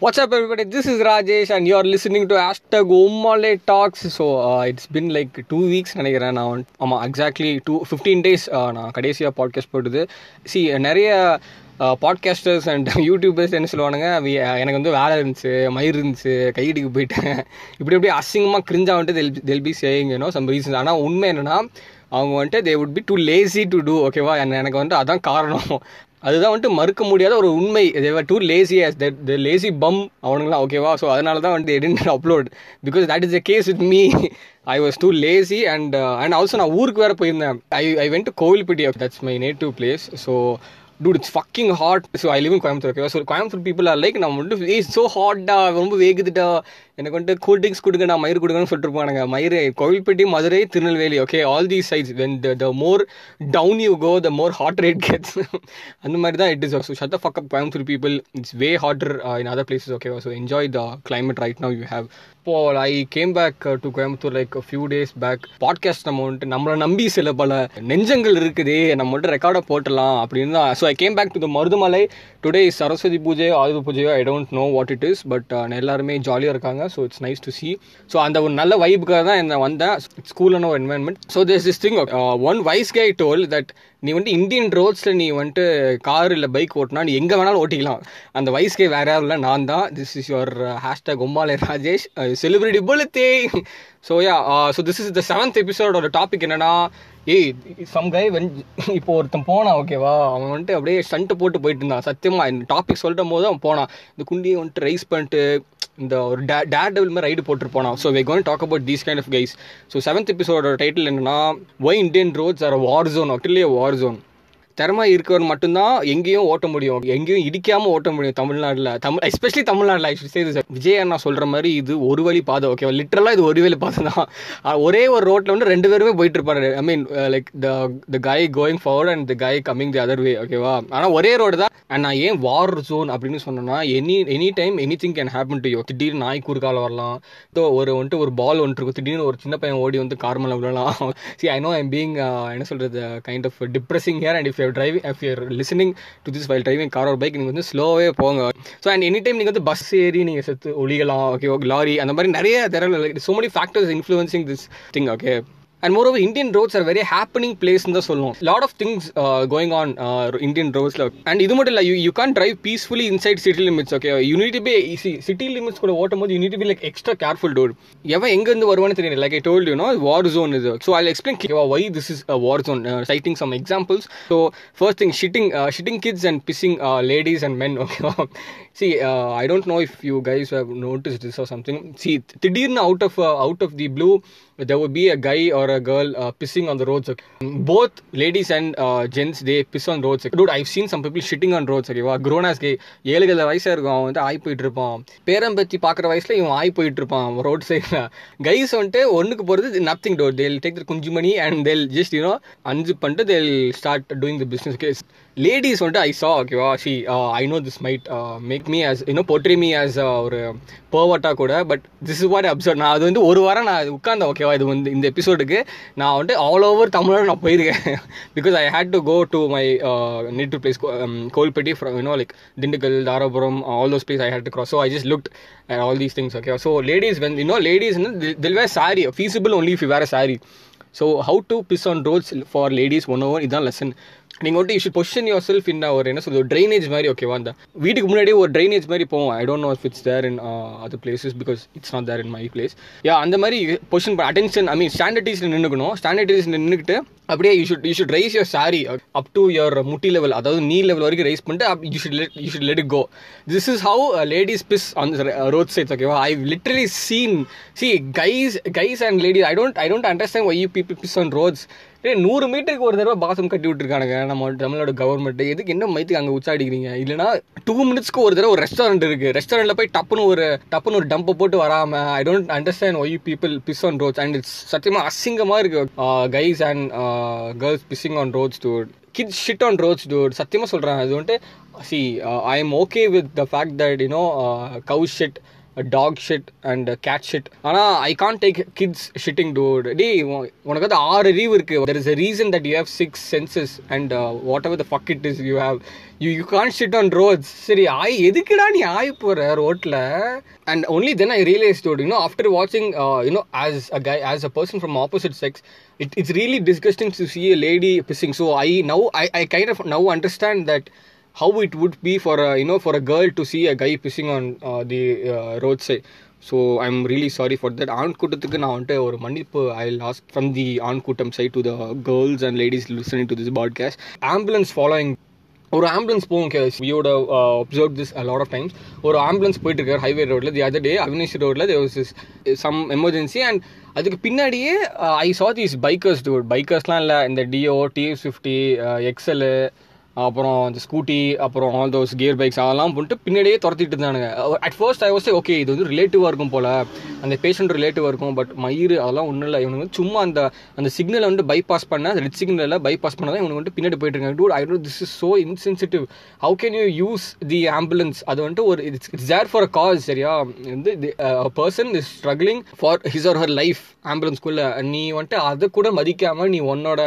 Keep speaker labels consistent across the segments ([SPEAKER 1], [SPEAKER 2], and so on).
[SPEAKER 1] What's up, everybody? This is Rajesh, and you're listening to hashtag Omale Talks. Talks so it's been like two weeks நினைக்கிறேன். நான் வந்து- ஆமாம் exactly two fifteen days நான் கடைசியாக podcast போட்டுது. C நிறைய podcasters and YouTubers என்ன சொல்லுவானுங்க எனக்கு வந்து வேலை இருந்துச்சு மயிர் இருந்துச்சு கையடிக்கு போயிட்டேன். இப்படி இப்படி அசிங்கமாக கிரிஞ்சா வந்துட்டு they'll they'll be saying you know some reasons ஆனால் உண்மை என்னென்னா அவங்க வந்துட்டு they would be too lazy to do ஓகேவா எனக்கு வந்துட்டு அதான் காரணம். அதுதான் வந்துட்டு மறுக்க முடியாத ஒரு உண்மை. They were too lazy as that the lazy bum அவனுங்களாம் ஓகேவா ஸோ அதனால தான் வந்துட்டு edit upload because that is a case with me I was too lazy and and also நான் ஊருக்கு வேற போயிருந்தேன். I I went to Kovilpatti that's my native place so too it's fucking hot so I live in Coimbatore ஓகேவா so Coimbatore people are like நம்ம வந்துட்டு ஏய் so hot ரொம்ப வேகுதுடா. எனக்கு வந்துட்டு கூல் ட்ரிங்க்ஸ் கொடுங்க நான் மயிர் கொடுங்கன்னு சொல்லிட்டு இருப்பானுங்க. மயிர் Kovilpatti Madurai Tirunelveli okay all the sides when the the more down you go the more hot rate gets அந்த மாதிரி தான் it is so shut fuck up Coimbatore people it's way hotter in other places okay so enjoy the climate right now you have இப்போ I came back to Coimbatore like few days back podcast நம்ம வந்துட்டு நம்மளை நம்பி சில பல நெஞ்சங்கள் இருக்குது நம்ம வந்துட்டு ரெக்கார்டை போட்டலாம் அப்படின்னு தான். So I came back to the Marudhamalai. Today Saraswati Puja Ayudha பூஜையோ I don't know what it is but எல்லாருமே ஜாலியாக இருக்காங்க. So it's nice to see so அந்த ஒரு நல்ல வைப்புக்காக தான் என்ன வந்தேன். ஸ்கூலான ஒரு environment so this this thing one wise guy told that நீ வந்துட்டு இந்தியன் ரோட்ஸில் நீ வந்துட்டு கார் இல்லை பைக் ஓட்டினா நீ எங்கே வேணாலும் ஓட்டிக்கலாம். அந்த வயசுக்கே வேற யாரும் இல்லை நான் தான். This is your hashtag Hombale Rajesh celebrity புலத்தே so yeah so this is the seventh எபிசோடோட டாபிக் என்னன்னா ஏய் சம் கை வென் இப்போ ஒருத்தன் போனான் ஓகேவா அவன் வந்துட்டு அப்படியே ஸ்டண்ட் போட்டு போயிட்டு இருந்தான். சத்தியமாக இந்த டாபிக் சொல்லிட்ட போது அவன் போனான். இந்த குண்டியை வந்துட்டு ரைஸ் பண்ணிட்டு இந்த ஒரு டே டேர் டெவில் மாதிரி ரைடு போட்டு போனான். So we gonna talk about these kind of guys so seventh எபிசோடோட டைட்டில் என்னன்னா why Indian roads are war zone actually war zone திறமை இருக்கவர் மட்டும்தான் எங்கேயும் ஓட்ட முடியும். எங்கேயும் இடிக்காம ஓட்ட முடியும் தமிழ்நாட்டில். தமிழ் எஸ்பெஷலி தமிழ்நாட்டில் ஐ சே விஜய் அண்ணா சொல்கிற மாதிரி இது ஒரு வழி பாதை ஓகே லிட்டரலாக இது ஒரு வழி பாதை தான். ஒரே ஒரு ரோட்டில் வந்து ரெண்டு பேருமே போயிட்டு இருப்பாரு. I mean like the the guy going forward and the guy coming the other way? ஓகேவா ஆனால் ஒரே ரோடு தான். அண்ட் நான் ஏன் வார் ஜோன் அப்படின்னு சொன்னேன்னா any any time anything can happen to you திடீர்னு நாய் குறுக்கால வரலாம். ஸோ ஒரு வந்துட்டு ஒரு பால் ஒன்று இருக்கும். திடீர்னு ஒரு சின்ன பையன் ஓடி வந்து கார் மேலே விழலாம் see I know I'm being என்ன சொல்கிறது kind of depressing here and if you driving if you're listening to this while driving car ஒரு பைக் நீங்கள் வந்து ஸ்லோவே போங்க. ஸோ அண்ட் எனி டைம் நீங்கள் வந்து பஸ் ஏறி நீங்கள் செத்து ஒழிகலாம் ஓகே லாரி அந்த மாதிரி நிறைய தெரியல so many factors influencing this thing okay and moreover indian roads are very happening place in the சொல்லுவோம் lot of things uh, going on uh, indian roads ல and இது மட்டும் இல்ல you you can't drive peacefully inside city limits okay you need to be see, city limits கூட ஓட்டும் போது you need to be like extra careful dude எவன் எங்க இருந்து வருவான்னு தெரியல like i told you know war zone இது so i'll explain clear why this is a war zone uh, citing some examples so first thing shitting uh, shitting kids and pissing uh, ladies and men okay see uh, i don't know if you guys have noticed this or something see திடீர்னு out of uh, out of the blue there would be a guy or a girl uh, pissing on the roads. Okay. Both ladies and uh, gents they piss on roads. Okay. Dude, I've seen some people shitting on roads. Okay, wow, grown ass gay ஏழு கல வயசா இருக்கும் அவன் வந்து ஆய் போயிட்டு இருப்பான் பேரம் பேரம்பத்தி பார்க்குற வயசுல இவன் ஆய் போயிட்டு இருப்பான் ரோட் சைடில் கைஸ் வந்துட்டு ஒன்றுக்கு போகிறது nothing door they'll take the Kunjumani and they'll just you know அஞ்சு பண்ணிட்டு they'll start doing the business case ladies வந்துட்டு ஐ சா ஓகேவா she I know this might make me as இன்னும் பொட்ரி மீ ஆஸ் ஒரு பர்வட்டாக கூட but this is what observe நான் அது வந்து ஒரு வாரம் நான் உட்காந்தேன் ஓகேவா இது வந்து இந்த எபிசோடுக்கு நான் வந்துட்டு ஆல் ஓவர் தமிழ்நாடு நான் போயிருக்கேன். Because I had to go to my native place Kovilpatti from you know like Dindigul Dharapuram all those place I had to cross so I just look all these things ஓகேவா so ladies when you know ladies still wear sari feasible only if you wear sari so how to piss on roads for ladies one over இதுதான் lesson நீங்கள் வந்துட்டு you should position yourself in ஒரு என்ன சொல்றது drainage மாதிரி ஓகேவா அந்த வீட்டுக்கு முன்னாடியே ஒரு ட்ரைனேஜ் மாதிரி போவோம். I don't know if it's there in அது places because it's not there in my place yeah அந்த மாதிரி பொசிஷன் அட்டென்ஷன் ஐ மீன் ஸ்டாண்டர்டைஸில் நின்றுக்கணும் ஸ்டாண்டர்டைஸ் நின்றுக்கிட்டு அப்படியே you should you should raise your sari up to your முட்டி level அதாவது knee level வரைக்கும் ரைஸ் பண்ணிட்டு you should let you should let go this is how ladies piss on road sides ஓகேவா I literally seen see guys guys and ladies I don't I don't understand why you people piss on roads நூறு மீட்டருக்கு ஒரு தடவை bathroom கட்டி விட்டுருக்கானுங்க. நம்ம தமிழோட government எதுக்கு என்ன மைத்துக்கு அங்கே உச்சாடிக்கிறீங்க? இல்லைனா டூ மினிட்ஸ்க்கு ஒரு தடவை ஒரு ரெஸ்டாரண்ட் இருக்கு. ரெஸ்டாரண்ட்ல போய் டப்புன்னு ஒரு டப்புன்னு ஒரு டம்பை போட்டு வராம I don't understand why people piss on roads and it's சத்தியமா அசிங்கமா இருக்கு. Guys and girls pissing on roads too kids shit on roads too சத்தியமா சொல்றேன். அது வந்துட்டு see I am okay with the fact that you know cow shit dog shit and cat shit ஆனால் I can't take kids shitting dude D உனக்கு வந்து ஆறு அறிவு இருக்கு. There is a reason that you have six senses and whatever the fuck it is you have you you can't shit on roads சரி ஆய் எதுக்குடா நீ ஆய் போகிற ரோட்டில் and only then I realise dude you know after வாட்சிங் you know as a guy as a person from opposite sex it it's really disgusting to see a lady pissing so I now I I kind of now understand that how it would be for a you know for a girl to see a guy pissing on uh, the uh, roadside so really sorry for that ஆண் கூட்டத்துக்கு நான் வந்துட்டு ஒரு மன்னிப்பு. ஐ last from the ஆண் கூட்டம் side to the girls and ladies listening to this podcast ambulance following ஒரு ambulance போகும் வியோட observe this lot of times ஒரு ஆம்புலன்ஸ் போயிட்டு இருக்காரு ஹைவே ரோட்ல தி அதர் டே அவினேஷ் ரோட்ல சம் எமர்ஜென்சி அண்ட் அதுக்கு பின்னாடியே ஐ சா தீஸ் பைக்கர்ஸ் டூ பைக்கர்ஸ்லாம் இல்லை. இந்த டிஓ டிஎஃப் ஃபிஃப்டி எக்ஸலு அப்புறம் இந்த ஸ்கூட்டி அப்புறம் ஆல் தோஸ் கியர் பைக்ஸ் அதெல்லாம் போட்டுட்டு பின்னாடியே துரத்திட்டு இருந்தானுங்க. At first I was okay இது வந்து ரிலேட்டிவாக இருக்கும் போல. அந்த பேஷண்ட் ரிலேட்டிவாக இருக்கும் பட் மயிர் அதெல்லாம் ஒன்றும் இல்லை. இவனுக்கு வந்து சும்மா அந்த அந்த சிக்னலை வந்து பைபாஸ் பண்ண அந்த ரெட் சிக்னலில் பைபாஸ் பண்ணதான் இவனுக்கு வந்துட்டு பின்னாடி போயிட்டு இருக்காங்க. Dude I though this is so insensitive how can you use the ambulance அது வந்துட்டு ஒரு it's it's there for a cause சரியா? வந்து person is struggling for his or her life ஆம்புலன்ஸ்குள்ளே நீ வந்துட்டு அதை கூட மதிக்காமல் நீ உன்னோட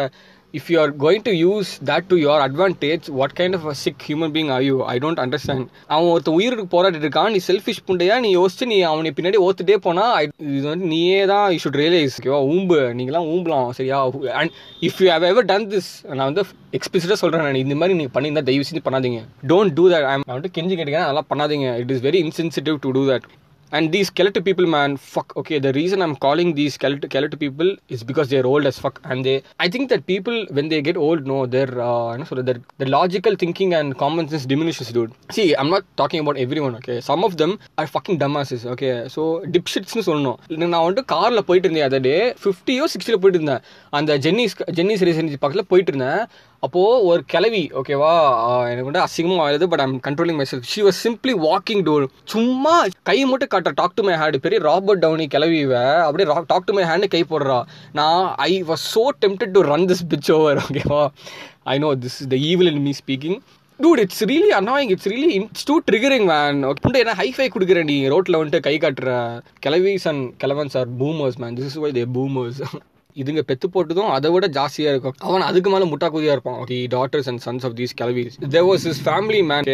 [SPEAKER 1] if you are going to use that to your advantage what kind of a sick human being are you? I don't understand. அவன் ஒருத்த உயிருக்கு போராடிட்டு இருக்கான் நீ செல்ஃபிஷ் புண்டையா நீ யோசிச்சு நீ அவனை பின்னாடி ஓத்துட்டே போனா இது வந்து நீயே தான் யூ ஷுட் ரியலைஸ் ஓகேவா ஊம்பு நீங்களாம் ஊம்பலாம் சரியா? And if you have ever done this நான் வந்து எக்ஸ்பிளிசிட்டாக சொல்கிறேன் நான் இந்த மாதிரி நீங்கள் பண்ணியிருந்தா தயவு செஞ்சு பண்ணாதீங்க. டோன்ட் டூ தட் நான் வந்து கெஞ்சி கேட்டீங்கன்னா அதெல்லாம் பண்ணாதீங்க. It is very insensitive to do that And these skeleton people, man, fuck. Okay, the reason I'm calling these skeleton, skeleton people is because they're old as fuck. And they, I think that people, when they get old, no, their, uh, you know, sort of their, their logical thinking and common sense diminishes, dude. See, I'm not talking about everyone, okay. Some of them are fucking dumbasses, okay. So, dipshitsனு சொல்லணும் நான் வந்துட்டு காரில் போயிட்டு இருந்தேன் அதே டே ஃபிஃப்டியோ சிக்ஸ்டியில் போயிட்டு இருந்தேன் அந்த ஜென்னிஸ் ஜென்னிஸ் ரெசிடென்சி பக்கத்தில் போயிட்டு இருந்தேன் அப்போது ஒரு கிளவி ஓகேவா எனக்கு வந்து அசிங்கமாக ஆயிடுது but I'm controlling myself she was simply walking door சும்மா கை மட்டும் காட்டுற. டாக் டு மை ஹேண்ட் பெரிய ராபர்ட் டவுனி கிளவிவை அப்படியே டாக் டு மை ஹேண்டு கை போடுறா. நான் I was so tempted to run this bitch over ஓகேவா I know this is the evil in me speaking dude it's really annoying it's really it's too triggering man புண்டை என்ன high five கொடுக்குற நீ? ரோட்டில் வந்துட்டு கை காட்டுற. கிளவிஸ் and கிளவன்ஸ் are boomers man this is why they boomers இதுங்க பெத்து போட்டதும் அதை விட ஜாஸ்தியா இருக்கும். அவன் அதுக்கு மேல முட்டா குதியா இருப்பான் the daughters and sons of these கலவிஸ் there was is family man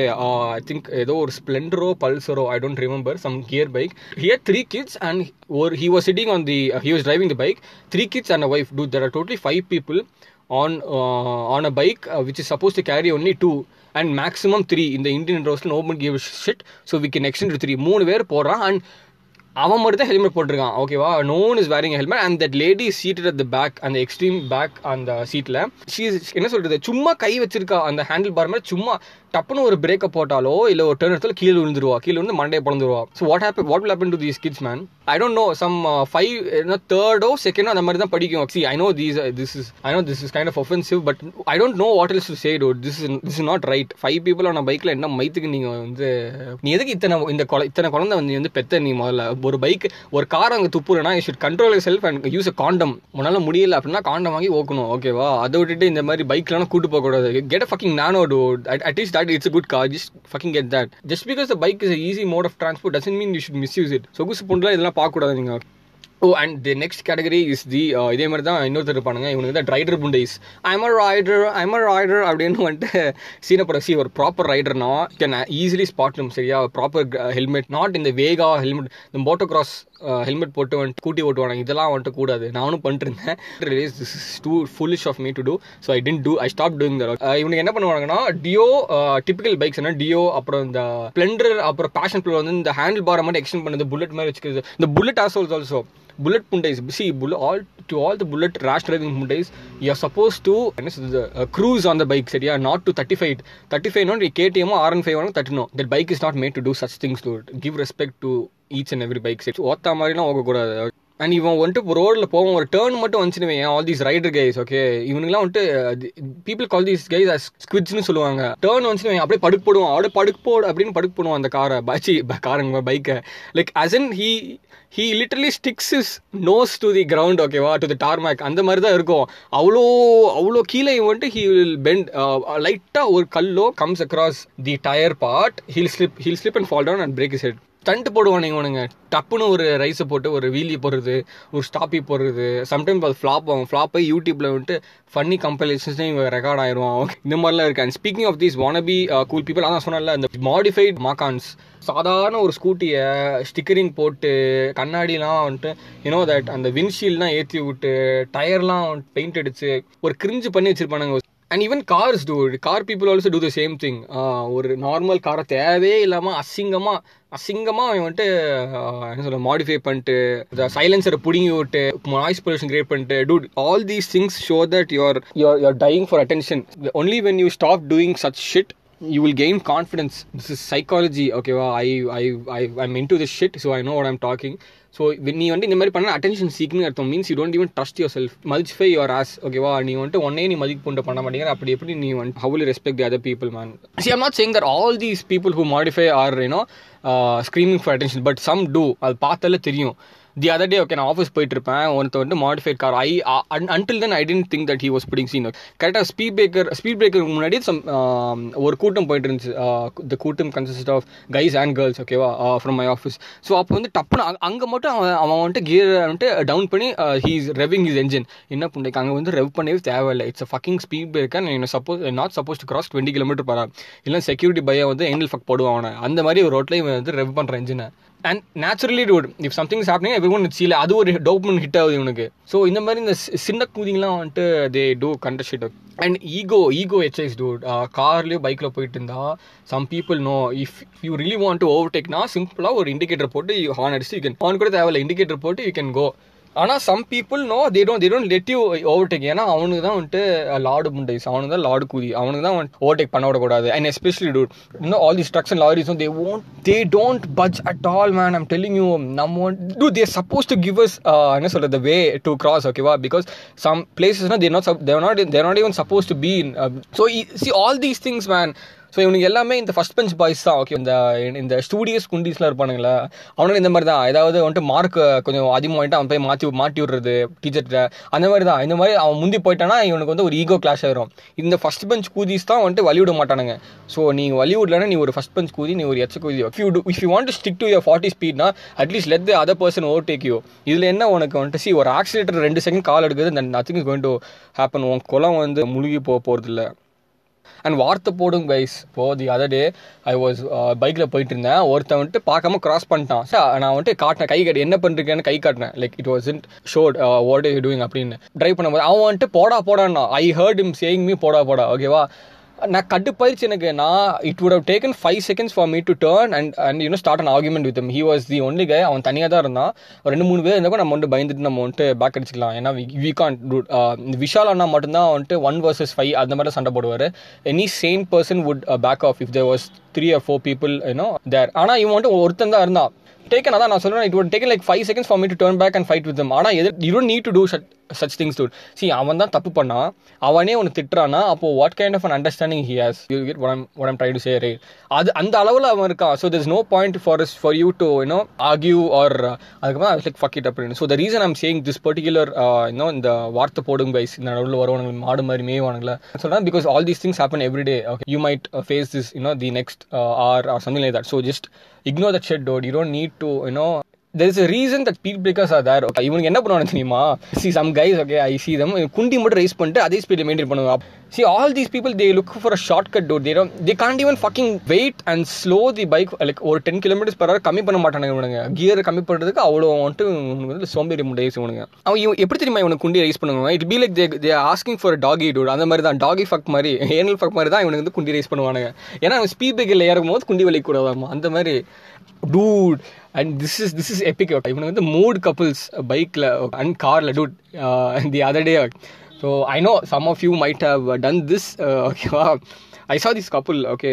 [SPEAKER 1] I think ஏதோ ஒரு ஸ்ப்ளெண்டரோ பல்சரோ I don't remember some gear bike here three kids and ஒரு he was sitting on the he was driving the bike three kids and a wife two there are totally five people on on a bike which is suppose to carry only two and maximum three இந்த Indian ரோஸ்ல நோபன் give shit so we can extend three மூணு பேர் போடுறான் and அவன் மட்டும் தான் helmet போட்டிருக்கான் ஓகேவா none is wearing helmet and that lady seated at the back அந்த எக்ஸ்ட்ரீம் பேக் அந்த சீட்டில் ஷீ என்ன சொல்கிறது சும்மா கை வச்சிருக்கா அந்த ஹேண்டில் பார் மாதிரி சும்மா டப்புன்னு ஒரு பிரேக்கை போட்டாலோ இல்லை ஒரு டேர்ன் எடுத்தாலும் கீழே விழுந்துருவா. கீழே வந்து மண்டையை பிறந்துருவா so what happen what will happen to these kids man I don't know some five தேர்டோ செகண்டோ அந்த மாதிரி தான் படிக்கும் see I know these this is I know this is kind of offensive but I don't know what is to say though this is this is not right five people ஆன பைக்கில் என்ன மைத்துக்கு நீங்கள் வந்து நீ எதுக்கு இத்தனை இந்த குழ இத்தனை குழந்தை வந்து நீ வந்து பெத்த நீ முதல்ல? ஒரு பைக் ஒரு கார் அங்கே துப்புறனா you should control self and use a condom உன்னால் முடியல அப்படின்னா காண்டம் வாங்கி ஓக்கணும் ஓகேவா அதை விட்டுட்டு இந்த மாதிரி பைக்லாம் கூட்டு போகக்கூடாது get a fucking Nano too at least that it's good car just fucking get that just because the bike is easy mode of transport doesn't mean you should misuse it சொகுசு பொண்ணுலாம் இதெல்லாம் பார்க்கக்கூடாது நீங்கள் ஓ and the next category is the இதே மாதிரி தான் இன்னொருத்தர் இருப்பானுங்க. இவனுக்கு தான் rider புண்டைஸ் I'm a rider I'm a rider அப்படின்னு வந்துட்டு சீனப்பட சி ஒரு ப்ராப்பர் ரைடர்னா கேன் ஈஸிலி ஸ்பாட் ஸ்பாட்லும் சரியா? ப்ராப்பர் ஹெல்மெட் நாட் இந்த வேகா ஹெல்மெட் இந்த மோட்டோ கிராஸ் ஹெல்மெட் போட்டு வந்துட்டு கூட்டி ஓட்டுவாங்க இதெல்லாம் வந்துட்டு கூடாது. நானும் பண்ணிட்டு இருந்தேன் realise this is too foolish of me to do so I tend to I stop doing that இவனுக்கு என்ன பண்ணுவாங்கன்னா டியோ டிபிக்கல் பைக்ஸ் என்ன டியோ அப்புறம் இந்த ஸ்ப்ளெண்டர் அப்புறம் பேஷன் ப்ளோ வந்து இந்த ஹேண்டில் பாரை மட்டும் எக்ஸ்டெண்ட் பண்ணது புல்லட் மாதிரி வச்சுக்கிறது. இந்த Bullet assholes also Bullet pundais see bullet all to all the Bullet rash driving pundais you're suppose to என்ன சொல்றது, uh, cruise on the bike சரியா? Not to 35 35 not KTM or RN5 வாங்க தட்டணும் that bike is not made to do such things to give respect to each and every bike set ஓத்தா மாதிரிலாம் ஓகக்கூடாது. And இவன் வந்துட்டு ரோடில் போவோம் ஒரு டேர்ன் மட்டும் வந்துச்சுன்னு all these rider guys okay இவனுக்குலாம் வந்துட்டு பீப்புள் கால் தீஸ் கைஸ் ஸ்குவிட்ஸ்னு சொல்லுவாங்க. டேர்ன் வந்துச்சுன்னு அப்படியே படுக்கு போடுவோம் அப்படியே படுக்கு போடு அப்படின்னு படுக்கு போடுவோம் அந்த காரை பாச்சி காரங்க பைக்கை like as an he he literally sticks his nose to the ground ஓகேவா டு தி டார்மேக் அந்த மாதிரி தான் இருக்கும். அவ்வளோ அவ்வளோ கீழே இவன் வந்துட்டு ஹீ வில் பெண்ட் லைட்டாக ஒரு கல்லோ comes across the tyre part wheel slip wheel slip and fall down and break his head stunt போடுவானுங்க இவனுங்க. டப்புன்னு ஒரு ரைஸை போட்டு ஒரு வீலி போடுறது ஒரு ஸ்டாப்பி போடுறது. சம்டைம்ஸ் அது ஃப்ளாப் ஆகும். ஃப்ளாப் ஆகி யூடியூப்ல வந்துட்டு ஃபன்னி கம்பெலேஷன்ஸ் இவங்க ரெக்கார்ட் ஆயிடுவான் இந்த மாதிரிலாம் இருக்கு. And speaking of these wannabe cool people அதான் சொன்னால இந்த மாடிஃபைட் மாக்கான்ஸ் சாதாரண ஒரு ஸ்கூட்டியை ஸ்டிக்கரிங் போட்டு கண்ணாடிலாம் வந்துட்டு யூனோ தட் அந்த விண்ட்ஷீல்ட்லாம் ஏற்றி விட்டு டயர்லாம் பெயிண்ட் அடிச்சு ஒரு கிரிஞ்சு பண்ணி வச்சிருப்பானுங்க. And even cars do car people also do the same thing ஒரு நார்மல் காரை தேவையே இல்லாமல் அசிங்கமாக அசிங்கமாக அவன் வந்துட்டு என்ன சொல்ல மாடிஃபை பண்ணிட்டு இந்த சைலன்சரை பிடுங்கி விட்டு நாய்ஸ் பொல்யூஷன் கிரியேட் பண்ணிட்டு dude all these things show that you're you're you're dying for attention only when you stop doing such shit you will gain confidence this is psychology ஓகேவா I I I I'm into this shit so I know what I'm talking so நீ வந்து இந்த மாதிரி பண்ண attention சீக்னு அர்த்தம். Means you don't even trust yourself modify your ass ஓகேவா நீ வந்துட்டு ஒன்னே நீ மதிப்பு கொண்டு பண்ண மாட்டேங்கிற. அப்படி எப்படி நீ வந்து how'll respect the other people man see I'm not saying that all these people who modify are you know screaming for attention but some do அது பார்த்தாலே தெரியும். தி அதர் டே ஓகே நான் ஆஃபீஸ் போயிட்டு இருப்பேன் ஒருத்த வந்து modified car I until then I didn't think that he was putting scene கரெக்டாக speed breaker speed பிரேக்கருக்கு முன்னாடி சம் ஒரு கூட்டம் போயிட்டு இருந்துச்சு த uh, கூட்டம் consist of guys and girls ஓகேவா ஃப்ரம் மை ஆஃபீஸ் ஸோ அப்போ வந்து டப்புனு அங்கே மட்டும் அவன் அவன் வந்துட்டு கியர் வந்துட்டு டவுன் பண்ணி ஹீஸ் ரெவிங் இஸ் என்ஜின் என்ன பண்ணுறேன் அங்கே வந்து ரெவ் பண்ணவே தேவையில்லை. It's a fucking speed breaker என்ன suppose not suppose to cross twenty kilometre பரா இல்லை செக்யூரிட்டி பையன் வந்து எங்கில் ஃபக் போடுவான் அவனை. அந்த மாதிரி ஒரு ரோட்டில் இவன் வந்து ரெவ் பண்ணுற என்ஜினை and naturally dude if something is happening everyone சீல அது ஒரு டோப்மெண்ட் ஹிட் ஆகுது இவனுக்கு. ஸோ இந்த மாதிரி இந்த சின்ன கூதிங்கெலாம் வந்துட்டு they do contest and ego ego excise dude கார்லேயோ பைக்கில் போயிட்டு இருந்தா some people no if you really want to over டேக்னா சிம்பிளாக ஒரு இண்டிகேட்டர் போட்டு ஹார்ன் அடிச்சு யூ கேன் ஹார்ன் கூட தேவையில்ல இண்டிகேட்டர் போட்டு யூ கேன் கோ ஆனால் some people no they don't they don't let you overtake ஏன்னா அவனுக்கு தான் வந்துட்டு லாடு முண்டைஸ் அவனுக்கு தான் லாடு கூதி அவனுக்கு தான் ஓவர்டேக் பண்ண விடக்கூடாது. அண்ட் எஸ்பெஷலி டூட் இன்னும் all the trucks and லாரிஸும் they won't they don't budge at all man I'm telling you நம்ம do they're suppose to give us என்ன சொல்கிறது வே? டு கிராஸ் ஓகேவா because some பிளேசஸ்னா they're not they're not they're not even suppose to be so see all these things man so இவனுக்கு எல்லாமே இந்த first bench boys தான் okay இந்த இந்த studios குண்டீஸ்லாம் இருப்பானுங்களா? அவனால இந்த மாதிரி தான் ஏதாவது வந்துட்டு மார்க் கொஞ்சம் அதிகமாகிட்டு அவன் போய் மாற்றி மாட்டி விடுறது டீச்சர்கிட்ட அந்த மாதிரி தான் இந்த மாதிரி அவன் முந்தி போயிட்டானா இவனுக்கு வந்து ஒரு ஈகோ கிளாஷ் ஆயிரும். இந்த ஃபர்ஸ்ட் பெஞ்ச் கூதிஸ் தான் வந்துட்டு வழிவிட மாட்டானுங்க. ஸோ நீ வழிவிடலன்னா நீ ஒரு ஃபர்ஸ்ட் பெஞ்ச் கூதி நீ ஒரு எச்ச கூதி. If you if you want to stick to your forty ஸ்பீட்னா at least let other person overtake you இதில் என்ன உனக்கு வந்துட்டு சி ஒரு ஆக்சிலேட்டர் ரெண்டு செகண்ட் கால் எடுக்குது nothing is going to happen உன் குளம் வந்து முழுகி போக போகிறது இல்லை அண்ட் வார்த்தை போடும் கைஸ் இப்போ the other day I was பைக்கில் uh, போயிட்டு இருந்தேன் ஒருத்தன் வந்துட்டு பார்க்காம கிராஸ் பண்ணிட்டான். சார் நான் வந்துட்டு காட்டினேன் கை காட்டி என்ன பண்ணிருக்கேன்னு கை காட்டினேன். Like it was in short what is doing அப்படின்னு. ட்ரைவ் பண்ணும்போது அவன் வந்துட்டு போடா போடான்னா I heard him saying me போடா போடா. ஓகேவா நான் கட்டுப்பாயிருச்சு எனக்கு நான் it would have taken five seconds for me to turn and and you know start an argument with he was the only guy அவன் தனியாக தான் இருந்தான். ஒரு ரெண்டு மூணு பேர் இருந்தால் நம்ம வந்துட்டு பயந்துட்டு நம்ம வந்துட்டு பேக் அடிச்சிக்கலாம். ஏன்னா வி கான் uh, விஷால் அண்ணா மட்டும்தான் வந்துட்டு ஒன் வர்சஸ் ஃபைவ் அந்த மாதிரி சண்டை போடுவார். Any same person would back off if there was three or four people you know there ஆனால் இவன் வந்துட்டு ஒருத்தன் தான் இருந்தான். டேக்கன் அதான் நான் சொல்கிறேன் it would take like five seconds for me to turn back and fight with ஆனால் எது you don't need to do such things do see அவன் தான் தப்பு பண்ணான் அவனே ஒன்று திட்டுறானா அப்போ what kind of an understanding he has you get one I'm what I'm trying அது அந்த அளவில் அவன் இருக்கான் so this no point for is for you to you know argue or or uh, அதுக்கப்புறம் லைக் ஃபக் இட் அப்படின்னு so the reason I'm saying this particular இன்னும் இந்த வார்த்தை போடும் பைஸ் இந்த நடுவில் வருவானுங்க மாடு மாதிரி மேய்வானுங்களா. சொல்கிறேன் because all these things happen every day okay you might face this you know the next or or something like that so just ignore that shit dude you don't need to you know there is reason that speed breakers are there okay இவனுக்கு என்ன பண்ணுவானு தெரியுமா? See some guys okay I see them குண்டி மட்டும் raise பண்ணிட்டு அதே ஸ்பீடில் maintain பண்ணுவாங்க see all these people they look for a shortcut door don't they can't even fucking wait and slow the bike like ஒரு டென் கிலோமீட்டர்ஸ் பர் ஹவர் கம்மி பண்ண மாட்டானுங்க இவனுங்க. கியர் கம்மி பண்ணுறதுக்கு அவ்வளோ வந்துட்டு இவனுக்கு வந்து சோம்பேறி முண்டை இவனுங்க. அவன் இவன் எப்படி தெரியுமா இவனுக்கு குண்டி ரைஸ் பண்ணுவாங்க it be like they they asking for doggy dude அந்த மாதிரி தான். டாகி ஃபக் மாதிரி ஏனல் ஃபக் மாதிரி தான் இவனுக்கு வந்து குண்டி ரைஸ் பண்ணுவானுங்க. ஏன்னா அவன் ஸ்பீட் பிரேக்கில் ஏறும் போது குண்டி வலிக்கூடாதாமா அந்த மாதிரி. Dude and this is this is epic இவனுக்கு வந்து மூட் கப்புள்ஸ் பைக்கில் அண்ட் காரில் dude the other day so I know some of you might have done this ஓகேவா I saw this couple okay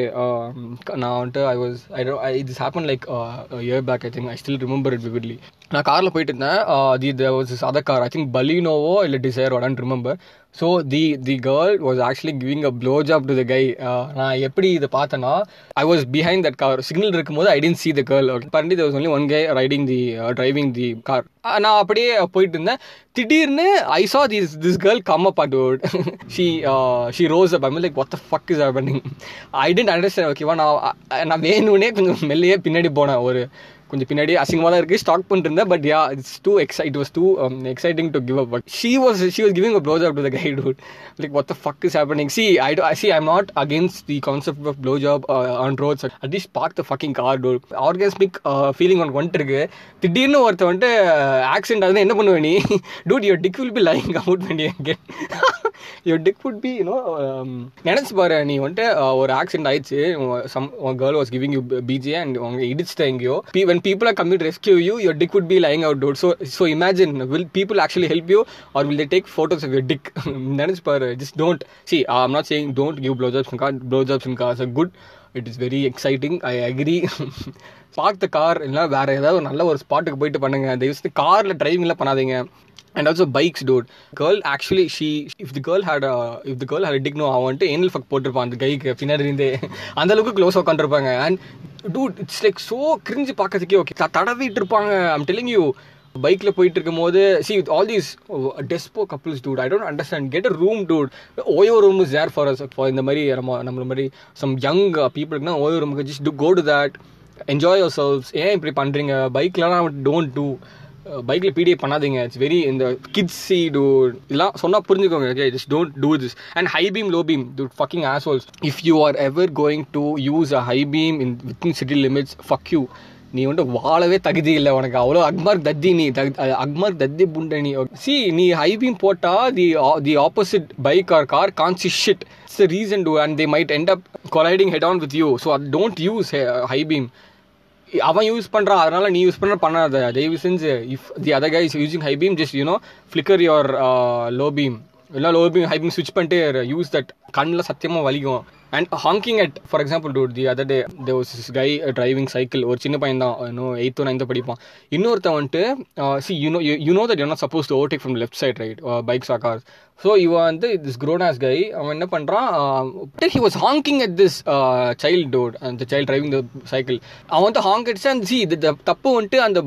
[SPEAKER 1] நான் வந்துட்டு I was I do I this happen like year back I think I still remember it vividly நான் காரில் போயிட்டு இருந்தேன். The there was is other car I think பலினோவோ இல்லை Dzire don't remember so the the girl was actually giving a blow job to the guy நான் எப்படி இதை பார்த்தேன்னா I was behind that car signal இருக்கும்போது I didn't see the girl பரண்டி there was only one guy riding the driving the car நான் அப்படியே போயிட்டு இருந்தேன். திடீர்னு I saw this this girl come up at she she rose up I like ஒத்த fuck is happening I didn't understand ஓகேவா நான் நான் வேணும்னே கொஞ்சம் மெல்லையே பின்னாடி போனேன். ஒரு கொஞ்சம் பின்னாடி அசிங்கமாக தான் இருக்குது ஸ்டாக் பண்ணிருந்தேன் but yeah it's too excite it was too exciting to give up but she was she was giving a blow job to the guy dude like what the fuck is happening see I do see I'm not against the concept of blow job on roads at least park the fucking car door orgasmic feeling ஒன்று வந்துட்டு இருக்கு திடீர்னு ஒருத்த வந்துட்டு accident ஆகுதுன்னா என்ன பண்ணுவேன் நீ? Dude your dick will be lying out பண்ணி get your dick would be you know நினச்சி பாரு நீ வந்துட்டு ஒரு ஆக்சிடென்ட் ஆயிடுச்சு. Some girl was giving you BJ and அவங்க இடிச்சிட்ட எங்கேயோ. Be when people are coming rescue you your dick would be lying out dude so so imagine will people actually help you or will they take photos of your dick நினச்சி பாரு just don't see I'm not saying don't give blow jobs car blow jobs in cars a good it is very exciting I agree park the car இல்லைனா வேற ஏதாவது ஒரு நல்ல ஒரு ஸ்பாட்டுக்கு போயிட்டு பண்ணுங்க. தயவு காரில் டிரைவிங்லாம் பண்ணாதீங்க. And also bikes dude girl actually she if the girl had if the girl had டிக்னோ அவன் ஏனல் ஃபக் போட்டிருப்பான் அந்த கைக்கு பின்னாடி இருந்தே அந்த அளவுக்கு க்ளோஸ் உட்காந்துருப்பாங்க and dude it's like so cringe பார்க்கறதுக்கே ஓகே தடவிட்டு இருப்பாங்க. ஐம் டெல்லிங் யூ பைக்கில் போயிட்டு இருக்கும் போது see with all these despo couples dude I don't understand get a room dude OYO room is there for us for இந்த மாதிரி நம்ம நம்மள மாதிரி சம் யங் பீப்புளுக்குனா ஓயோ ரூமுக்கு just to go to that enjoy yourselves ஏன் இப்படி பண்ணுறீங்க பைக்லலாம் டோன்ட் டூ பைக்கில் பிடிஏ பண்ணாதீங்க. இட்ஸ் வெரி இந்த கிட்ஸ் சி டூ இதெல்லாம் சொன்னால் புரிஞ்சுக்கோங்க. Okay just don't do this and high beam low beam to fucking owls if you are ever going to use a high beam in within city limits fuck you நீ வந்துட்டு வாழவே தகுதி இல்லை உனக்கு. அவ்வளோ அக்மர் தத்தி நீ அக்மர் தத்தி புண்டை நீ. சி நீ ஹை பீம் போட்டால் the the opposite bike or car can't see shit it's reason to and they might end up colliding head on with you so don't use high beam அவன் யூஸ் பண்ணுறான் அதனால் நீ use பண்ண பண்ணாத. தயவு செஞ்சு if the other guys using high beam just you know flicker your low beam இல்லை low beam high beam ஸ்விட்ச் பண்ணிட்டு யூஸ் தட் கண்ணில் சத்தியமாக வலிக்கும். And honking at for example dude the other day they was is guy driving cycle ஒரு சின்ன பையன் தான். இன்னும் எயித்தோ நைன்த்தோ படிப்பான். இன்னொருத்தன் வந்துட்டு see you know you know that you not suppose to overtake from left side right bikes or cars so இவன் வந்து திஸ் க்ரோன் ஆஸ் கை அவன் என்ன பண்ணுறான் he was honking at this child dude அந்த சைல்ட் டிரைவிங் த சைக்கிள் அவன் வந்து ஹாங் அடிச்சு அந்த சி இது தப்பு வந்துட்டு அந்த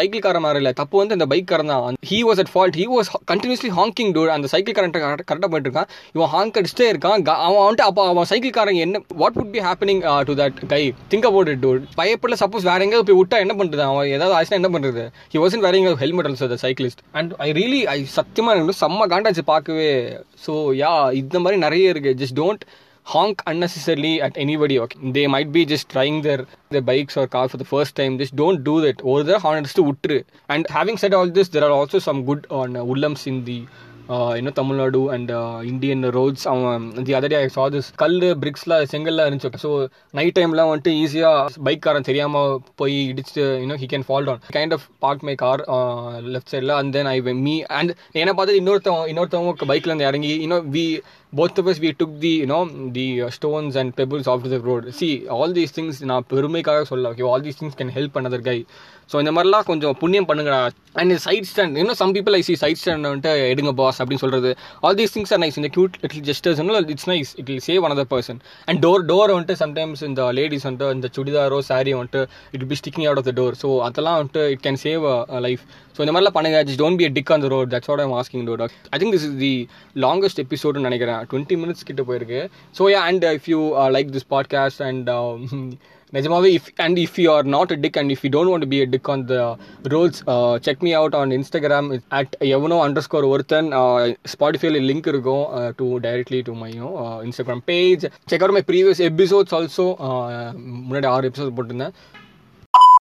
[SPEAKER 1] சைக்கிள் காரன் மாதிரி இல்லை. தப்பு வந்து அந்த பைக் தான். He was at fault he was continuously honking dude அந்த சைக்கிள் கரெக்டாக கரெக்டாக போயிட்டு இருக்கான். இவன் ஹாங் அடிச்சுட்டே இருக்கான். இருக்கான் அவன் வந்துட்டு அப்போ அவன் சைக்கிள்காரங்க என்ன what would be happening to that guy think about it dude பயப்படல சப்போஸ் வேற எங்கே போய் விட்டா என்ன பண்ணுறது அவன் ஏதாவது ஆச்சுன்னா என்ன பண்ணுறது he wasn't wear helmet also cyclist and I really I சத்தியமாக எனக்கு செம்ம காண்டாச்சு பார்க்கவே ஸோ யா இந்த மாதிரி நிறைய இருக்கு just don't honk unnecessarily at anybody okay they might be just trying their their bikes or car for the first time just don't do that over there honest to utru and having said all this there are also some good on uh, woodlums in Uh, you know Tamil Nadu and அவன் Indian roads um, the other day கல் பிரிக்ஸ்லாம் செங்கல்லாம் இருந்துச்சு. So night டைம்லாம் வந்துட்டு ஈஸியாக bike காரன் தெரியாமல் போய் இடிச்சுட்டு you know he can fall down kind of park my car left சைடில் and then I me and என்னை பார்த்து இன்னொருத்தவங்க இன்னொருத்தவங்க பைக்லேருந்து இறங்கி இன்னும் we both of us we took the you the stones and stones off the off see all see things நான் பெருமைக்காக சொல்ல okay all these things can help another guy so இந்த மாதிரிலாம் கொஞ்சம் புண்ணியம் பண்ணுங்கடா. அண்ட் சைட் ஸ்டாண்ட் இன்னும் some people I see side stand வந்துட்டு எடுங்க பாஸ் அப்படின்னு சொல்கிறது all these things are nice இந்த cute little gestures it's nice it will save another person and door door வந்துட்டு சம்டைம்ஸ் இந்த லேடிஸ் வந்துட்டு இந்த சுடிதாரோ சாரி வந்துட்டு it be sticking out of the door so அதெல்லாம் வந்துட்டு it can save life so இந்த மாதிரிலாம் பண்ணுங்க. Just don't be a dick on the road that's what I'm asking dude I think this is the longest எபிசோடுன்னு நினைக்கிறேன். Twenty minutes கிட்ட போயிருக்கு. So yeah and if you like this podcast and நிஜமாவே if and if you are not a dick and if you don't want be a dick on the roads check me out on Instagram at எவனோ underscore ஒருத்தன் ஸ்பாட்டிஃபைல link இருக்கும் to directly to my Instagram page check out my previous episodes also முன்னாடி ஆறு episode போட்டிருந்தேன்.